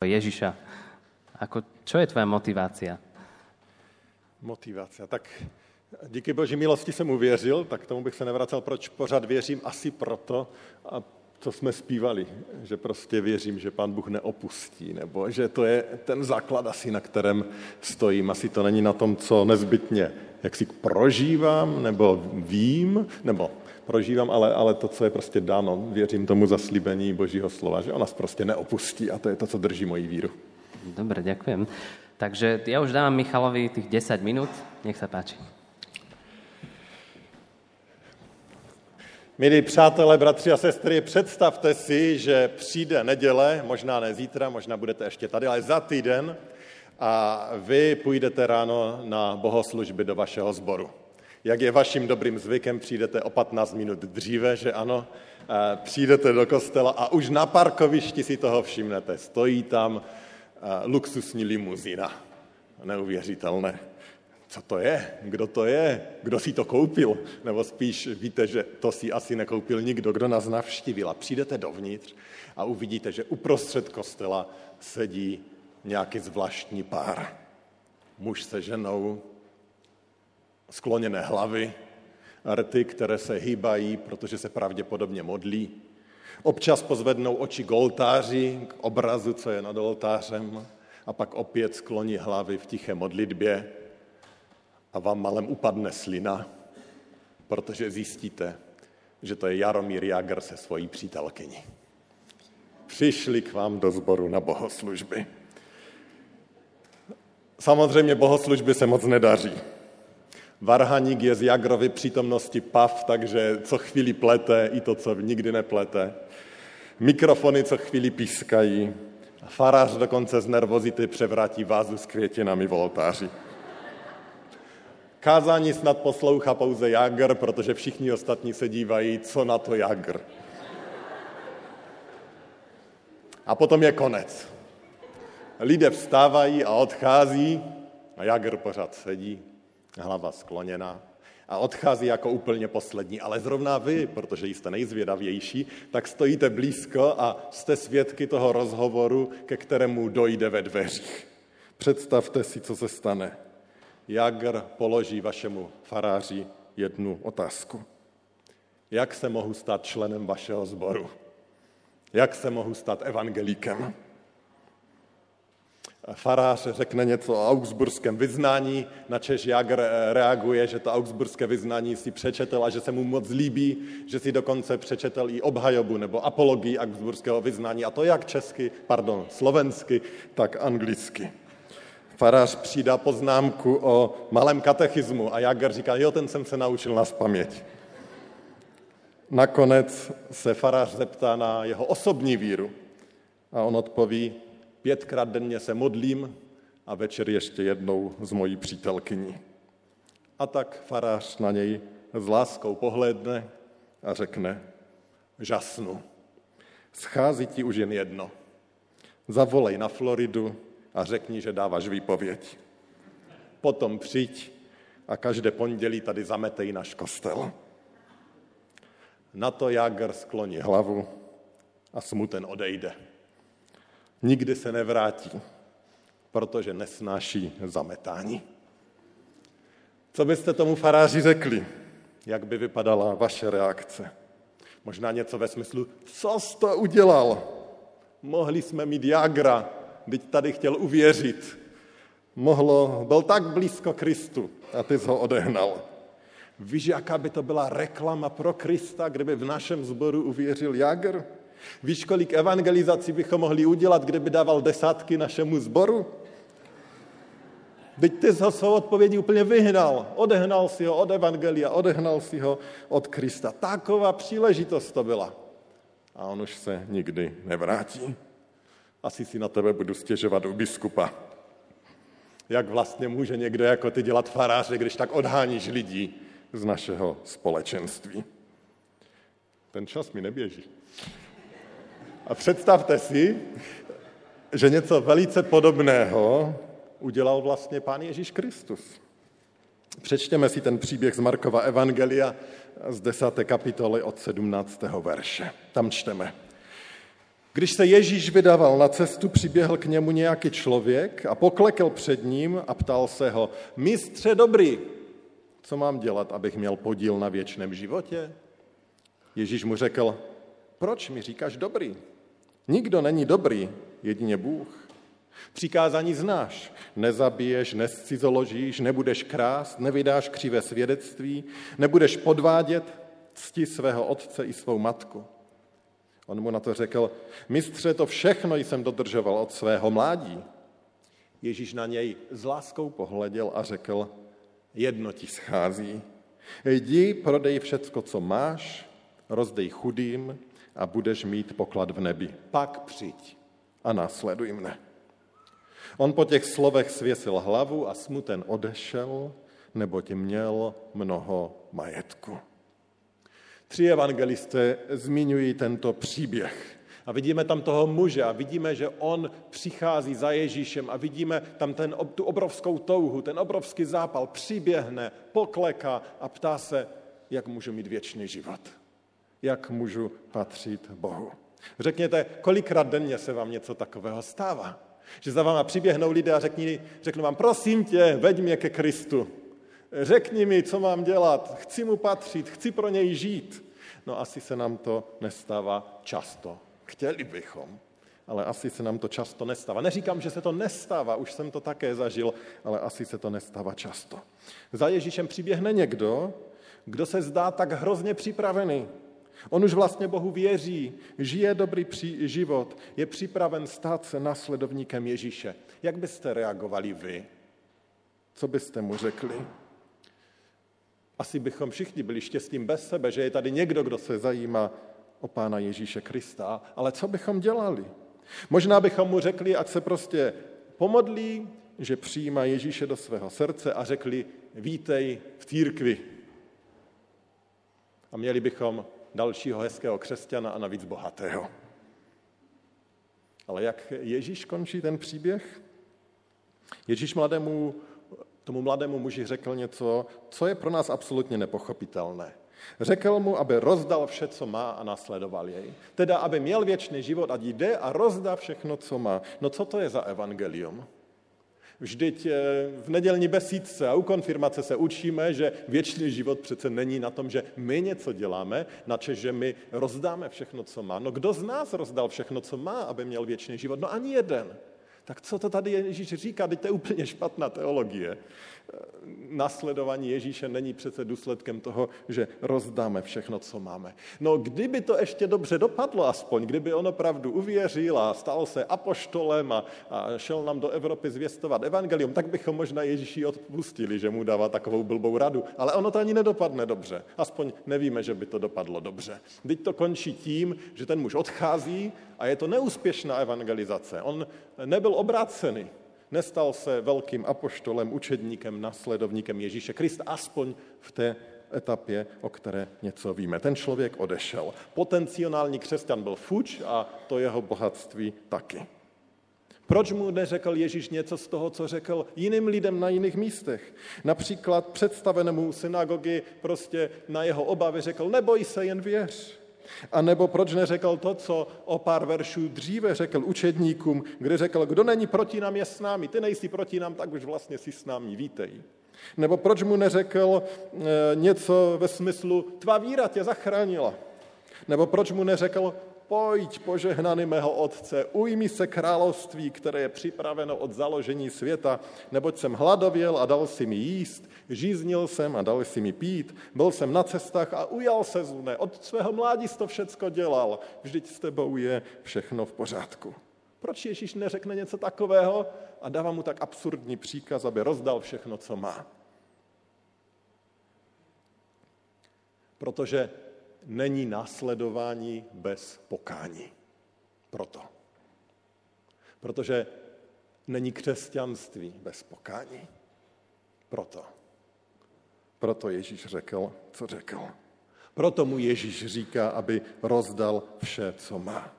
Ježiša. Ako, čo je tvoja motivácia? Motivace. Tak díky boží milosti jsem uvěřil, tak tomu bych se nevracel, proč pořád věřím, asi proto, a co jsme zpívali, že prostě věřím, že pán Bůh neopustí, nebo že to je ten základ asi, na kterém stojím. Asi to není na tom, co nezbytně, jak si prožívám, nebo vím, nebo prožívám, ale, ale to, co je prostě dáno, věřím tomu zaslíbení Božího slova, že on nás prostě neopustí a to je to, co drží moji víru. Dobre, ďakujem. Takže ja už dávam Michalovi tých 10 minút. Nech sa páči. Milí přátelé, bratři a sestry, představte si, že přijde neděle, možná ne zítra, možná budete ještě tady, ale za týden a vy půjdete ráno na bohoslužby do vašeho sboru. Jak je vaším dobrým zvykem, přijdete o 15 minut dříve, že ano, přijdete do kostela a už na parkovišti si toho všimnete. Stojí tam luxusní limuzína. Neuvěřitelné. Co to je? Kdo to je? Kdo si to koupil? Nebo spíš víte, že to si asi nekoupil nikdo, kdo nás navštívil. A přijdete dovnitř a uvidíte, že uprostřed kostela sedí nějaký zvláštní pár. Muž se ženou, skloněné hlavy, rty, které se hýbají, protože se pravděpodobně modlí. Občas pozvednou oči k oltáři, k obrazu, co je nad oltářem, a pak opět skloní hlavy v tiché modlitbě a vám malem upadne slina, protože zjistíte, že to je Jaromír Jagr se svojí přítelkyní. Přišli k vám do sboru na bohoslužby. Samozřejmě bohoslužby se moc nedaří. Varhaník je z Jagrovy přítomnosti pav, takže co chvíli plete i to, co nikdy neplete. Mikrofony co chvíli pískají. Farář dokonce z nervozity převrátí vázu s květinami v oltáři. Kázání snad poslouchá pouze Jagr, protože všichni ostatní se dívají, co na to Jagr. A potom je konec. Lidé vstávají a odchází a Jagr pořád sedí, hlava skloněná a odchází jako úplně poslední. Ale zrovna vy, protože jste nejzvědavější, tak stojíte blízko a jste svědky toho rozhovoru, ke kterému dojde ve dveřích. Představte si, co se stane. Jagr položí vašemu faráři jednu otázku. Jak se mohu stát členem vašeho sboru? Jak se mohu stát evangelíkem? Farář řekne něco o augsburském vyznání, na Češ Jagr reaguje, že to augsburské vyznání si přečetl a že se mu moc líbí, že si dokonce přečetl i obhajobu nebo apologii augsburského vyznání, a to jak česky, pardon, slovensky, tak anglicky. Farář přidá poznámku o malém katechismu a Jagr říká, jo, ten jsem se naučil na paměť. Nakonec se farář zeptá na jeho osobní víru a on odpoví, Pětkrát denně se modlím a večer ještě jednou s mojí přítelkyní. A tak farář na něj s láskou pohlédne a řekne, žasnu, schází ti už jen jedno. Zavolej na Floridu a řekni, že dáváš výpověď. Potom přijď a každé pondělí tady zametej náš kostel. Na to Jager skloní hlavu a smuten odejde nikdy se nevrátí, protože nesnáší zametání. Co byste tomu faráři řekli? Jak by vypadala vaše reakce? Možná něco ve smyslu, co jsi to udělal? Mohli jsme mít Jagra, teď tady chtěl uvěřit. Mohlo, byl tak blízko Kristu a ty jsi ho odehnal. Víš, jaká by to byla reklama pro Krista, kdyby v našem sboru uvěřil Jagr? Víš, kolik evangelizací bychom mohli udělat, kdyby dával desátky našemu zboru? Teď ty ho svou odpovědí úplně vyhnal. Odehnal si ho od evangelia, odehnal si ho od Krista. Taková příležitost to byla. A on už se nikdy nevrátí. Asi si na tebe budu stěžovat u biskupa. Jak vlastně může někdo jako ty dělat faráře, když tak odháníš lidí z našeho společenství? Ten čas mi neběží. A představte si, že něco velice podobného udělal vlastně Pán Ježíš Kristus. Přečtěme si ten příběh z Markova Evangelia z 10. kapitoly od 17. verše. Tam čteme. Když se Ježíš vydával na cestu, přiběhl k němu nějaký člověk a poklekl před ním a ptal se ho, mistře dobrý, co mám dělat, abych měl podíl na věčném životě? Ježíš mu řekl, proč mi říkáš dobrý? Nikdo není dobrý, jedině Bůh. Přikázání znáš. Nezabiješ, nescizoložíš, nebudeš krást, nevydáš křivé svědectví, nebudeš podvádět, cti svého otce i svou matku. On mu na to řekl, mistře, to všechno jsem dodržoval od svého mládí. Ježíš na něj s láskou pohleděl a řekl, jedno ti schází. Jdi, prodej všecko, co máš, rozdej chudým a budeš mít poklad v nebi. Pak přijď a následuj mne. On po těch slovech svěsil hlavu a smuten odešel, neboť měl mnoho majetku. Tři evangelisté zmiňují tento příběh. A vidíme tam toho muže a vidíme, že on přichází za Ježíšem a vidíme tam ten, tu obrovskou touhu, ten obrovský zápal, přiběhne, pokleka a ptá se, jak můžu mít věčný život, jak můžu patřit Bohu. Řekněte, kolikrát denně se vám něco takového stává? Že za váma přiběhnou lidé a řekni, řeknu vám, prosím tě, veď mě ke Kristu. Řekni mi, co mám dělat, chci mu patřit, chci pro něj žít. No asi se nám to nestává často. Chtěli bychom, ale asi se nám to často nestává. Neříkám, že se to nestává, už jsem to také zažil, ale asi se to nestává často. Za Ježíšem přiběhne někdo, kdo se zdá tak hrozně připravený, On už vlastně Bohu věří, žije dobrý život, je připraven stát se následovníkem Ježíše. Jak byste reagovali vy? Co byste mu řekli? Asi bychom všichni byli štěstím bez sebe, že je tady někdo, kdo se zajímá o Pána Ježíše Krista, ale co bychom dělali? Možná bychom mu řekli, ať se prostě pomodlí, že přijímá Ježíše do svého srdce a řekli, vítej v církvi. A měli bychom dalšího hezkého křesťana a navíc bohatého. Ale jak Ježíš končí ten příběh? Ježíš mladému, tomu mladému muži řekl něco, co je pro nás absolutně nepochopitelné. Řekl mu, aby rozdal vše, co má a nasledoval jej. Teda, aby měl věčný život, ať jde a rozdá všechno, co má. No co to je za evangelium? Vždyť eh, v nedělní besídce a u konfirmace se učíme, že věčný život přece není na tom, že my něco děláme, načež, že my rozdáme všechno, co má. No kdo z nás rozdal všechno, co má, aby měl věčný život? No ani jeden. Tak co to tady Ježíš říká? Teď to je úplně špatná teologie nasledování Ježíše není přece důsledkem toho, že rozdáme všechno, co máme. No kdyby to ještě dobře dopadlo aspoň, kdyby on opravdu uvěřil a stal se apoštolem a, a šel nám do Evropy zvěstovat evangelium, tak bychom možná Ježíši odpustili, že mu dává takovou blbou radu. Ale ono to ani nedopadne dobře. Aspoň nevíme, že by to dopadlo dobře. Teď to končí tím, že ten muž odchází a je to neúspěšná evangelizace. On nebyl obrácený nestal se velkým apoštolem, učedníkem, nasledovníkem Ježíše Krista, aspoň v té etapě, o které něco víme. Ten člověk odešel. Potenciální křesťan byl fuč a to jeho bohatství taky. Proč mu neřekl Ježíš něco z toho, co řekl jiným lidem na jiných místech? Například představenému synagogy prostě na jeho obavy řekl, neboj se, jen věř. A nebo proč neřekl to, co o pár veršů dříve řekl učedníkům, kde řekl, kdo není proti nám, je s námi, ty nejsi proti nám, tak už vlastně si s námi, vítej. Nebo proč mu neřekl e, něco ve smyslu, tvá víra tě zachránila. Nebo proč mu neřekl, pojď požehnaný mého otce, ujmi se království, které je připraveno od založení světa, neboť jsem hladověl a dal si mi jíst, žíznil jsem a dal si mi pít, byl jsem na cestách a ujal se zune. Od svého mládí to všecko dělal, vždyť s tebou je všechno v pořádku. Proč Ježíš neřekne něco takového a dává mu tak absurdní příkaz, aby rozdal všechno, co má? Protože není následování bez pokání. Proto. Protože není křesťanství bez pokání. Proto. Proto Ježíš řekl, co řekl. Proto mu Ježíš říká, aby rozdal vše, co má.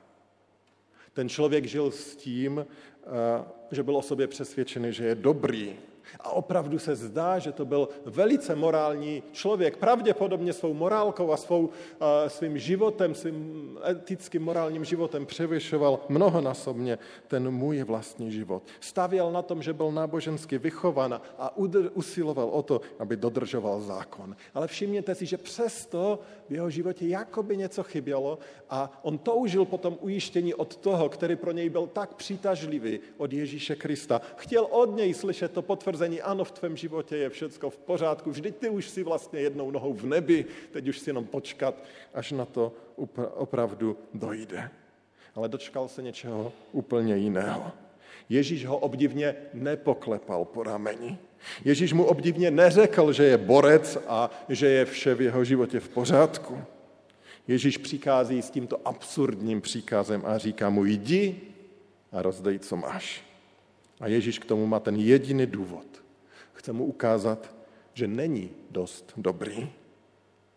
Ten člověk žil s tím, eh, že byl o sobě přesvědčený, že je dobrý, A opravdu se zdá, že to byl velice morální člověk. Pravděpodobně svou morálkou a svou, svým životem, svým etickým morálním životem převyšoval mnohonásobně ten můj vlastní život. Stavěl na tom, že byl nábožensky vychovan a usiloval o to, aby dodržoval zákon. Ale všimněte si, že přesto v jeho životě jakoby něco chybělo a on toužil potom ujištění od toho, který pro něj byl tak přitažlivý, od Ježíše Krista. Chtěl od něj slyšet to potvrzení, ano, v tvém životě je všecko v pořádku, vždyť ty už si vlastně jednou nohou v nebi, teď už si jenom počkat, až na to opravdu dojde. Ale dočkal se něčeho úplně jiného. Ježíš ho obdivně nepoklepal po rameni. Ježíš mu obdivně neřekl, že je borec a že je vše v jeho životě v pořádku. Ježíš přichází s tímto absurdním příkazem a říká mu, jdi a rozdej, co máš. A Ježíš k tomu má ten jediný důvod. Chce mu ukázat, že není dost dobrý.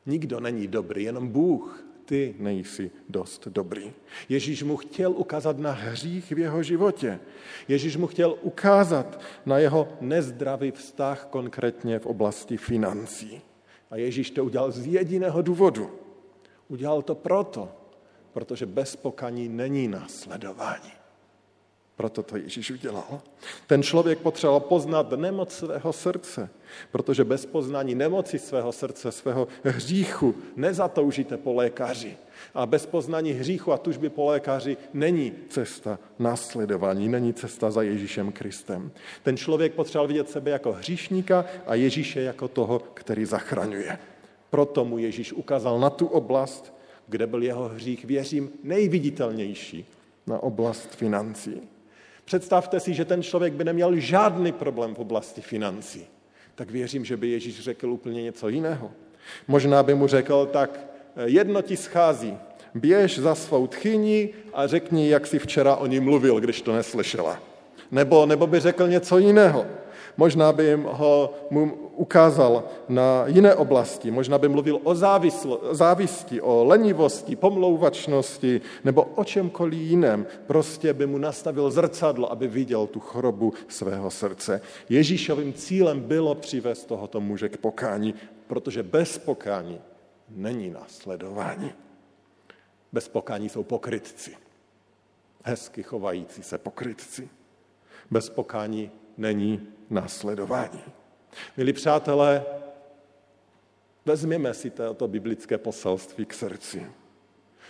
Nikdo není dobrý, jenom Bůh. Ty nejsi dost dobrý. Ježíš mu chtěl ukázat na hřích v jeho životě. Ježíš mu chtěl ukázat na jeho nezdravý vztah konkrétně v oblasti financí. A Ježíš to udělal z jediného důvodu. Udělal to proto, protože bez pokaní není následování. Proto to Ježíš udělal. Ten člověk potřeboval poznat nemoc svého srdce, protože bez poznání nemoci svého srdce, svého hříchu nezatoužíte po lékaři. A bez poznání hříchu a tužby po lékaři není cesta následování, není cesta za Ježíšem Kristem. Ten člověk potřeboval vidět sebe jako hříšníka a Ježíše jako toho, který zachraňuje. Proto mu Ježíš ukázal na tu oblast, kde byl jeho hřích, věřím, nejviditelnější, na oblast financí. Představte si, že ten člověk by neměl žádný problém v oblasti financí. Tak věřím, že by Ježíš řekl úplně něco jiného. Možná by mu řekl, tak jedno ti schází, běž za svou tchyni a řekni, jak si včera o ní mluvil, když to neslyšela. Nebo, nebo by řekl něco jiného. Možná by jim ho mu ukázal na jiné oblasti. Možná by mluvil o závislo, závisti, o lenivosti, pomlouvačnosti nebo o čemkoliv jiném. Prostě by mu nastavil zrcadlo, aby viděl tu chorobu svého srdce. Ježíšovým cílem bylo přivést tohoto muže k pokání, protože bez pokání není následování. Bez pokání jsou pokrytci. Hezky chovající se pokrytci. Bez pokání není následování. Milí přátelé, vezměme si to biblické poselství k srdci.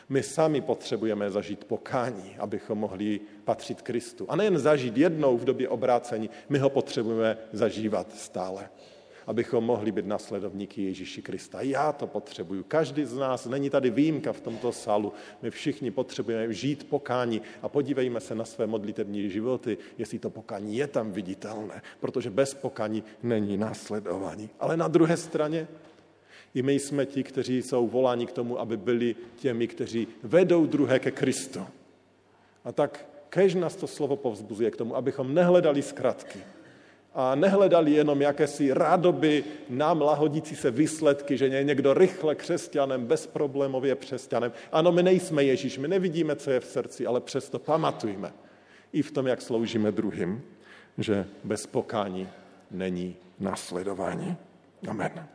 My sami potřebujeme zažít pokání, abychom mohli patřit Kristu. A nejen zažít jednou v době obrácení, my ho potřebujeme zažívat stále abychom mohli být nasledovníky Ježíši Krista. Já to potřebuju. Každý z nás, není tady výjimka v tomto sálu, my všichni potřebujeme žít pokání a podívejme se na své modlitební životy, jestli to pokání je tam viditelné, protože bez pokání není následování. Ale na druhé straně i my jsme ti, kteří jsou voláni k tomu, aby byli těmi, kteří vedou druhé ke Kristu. A tak kež nás to slovo povzbuzuje k tomu, abychom nehledali zkratky, a nehledali jenom jakési rádoby nám lahodící se výsledky, že je někdo rychle křesťanem, bezproblémově křesťanem. Ano, my nejsme Ježíš, my nevidíme, co je v srdci, ale přesto pamatujme i v tom, jak sloužíme druhým, že bez pokání není následování. Amen.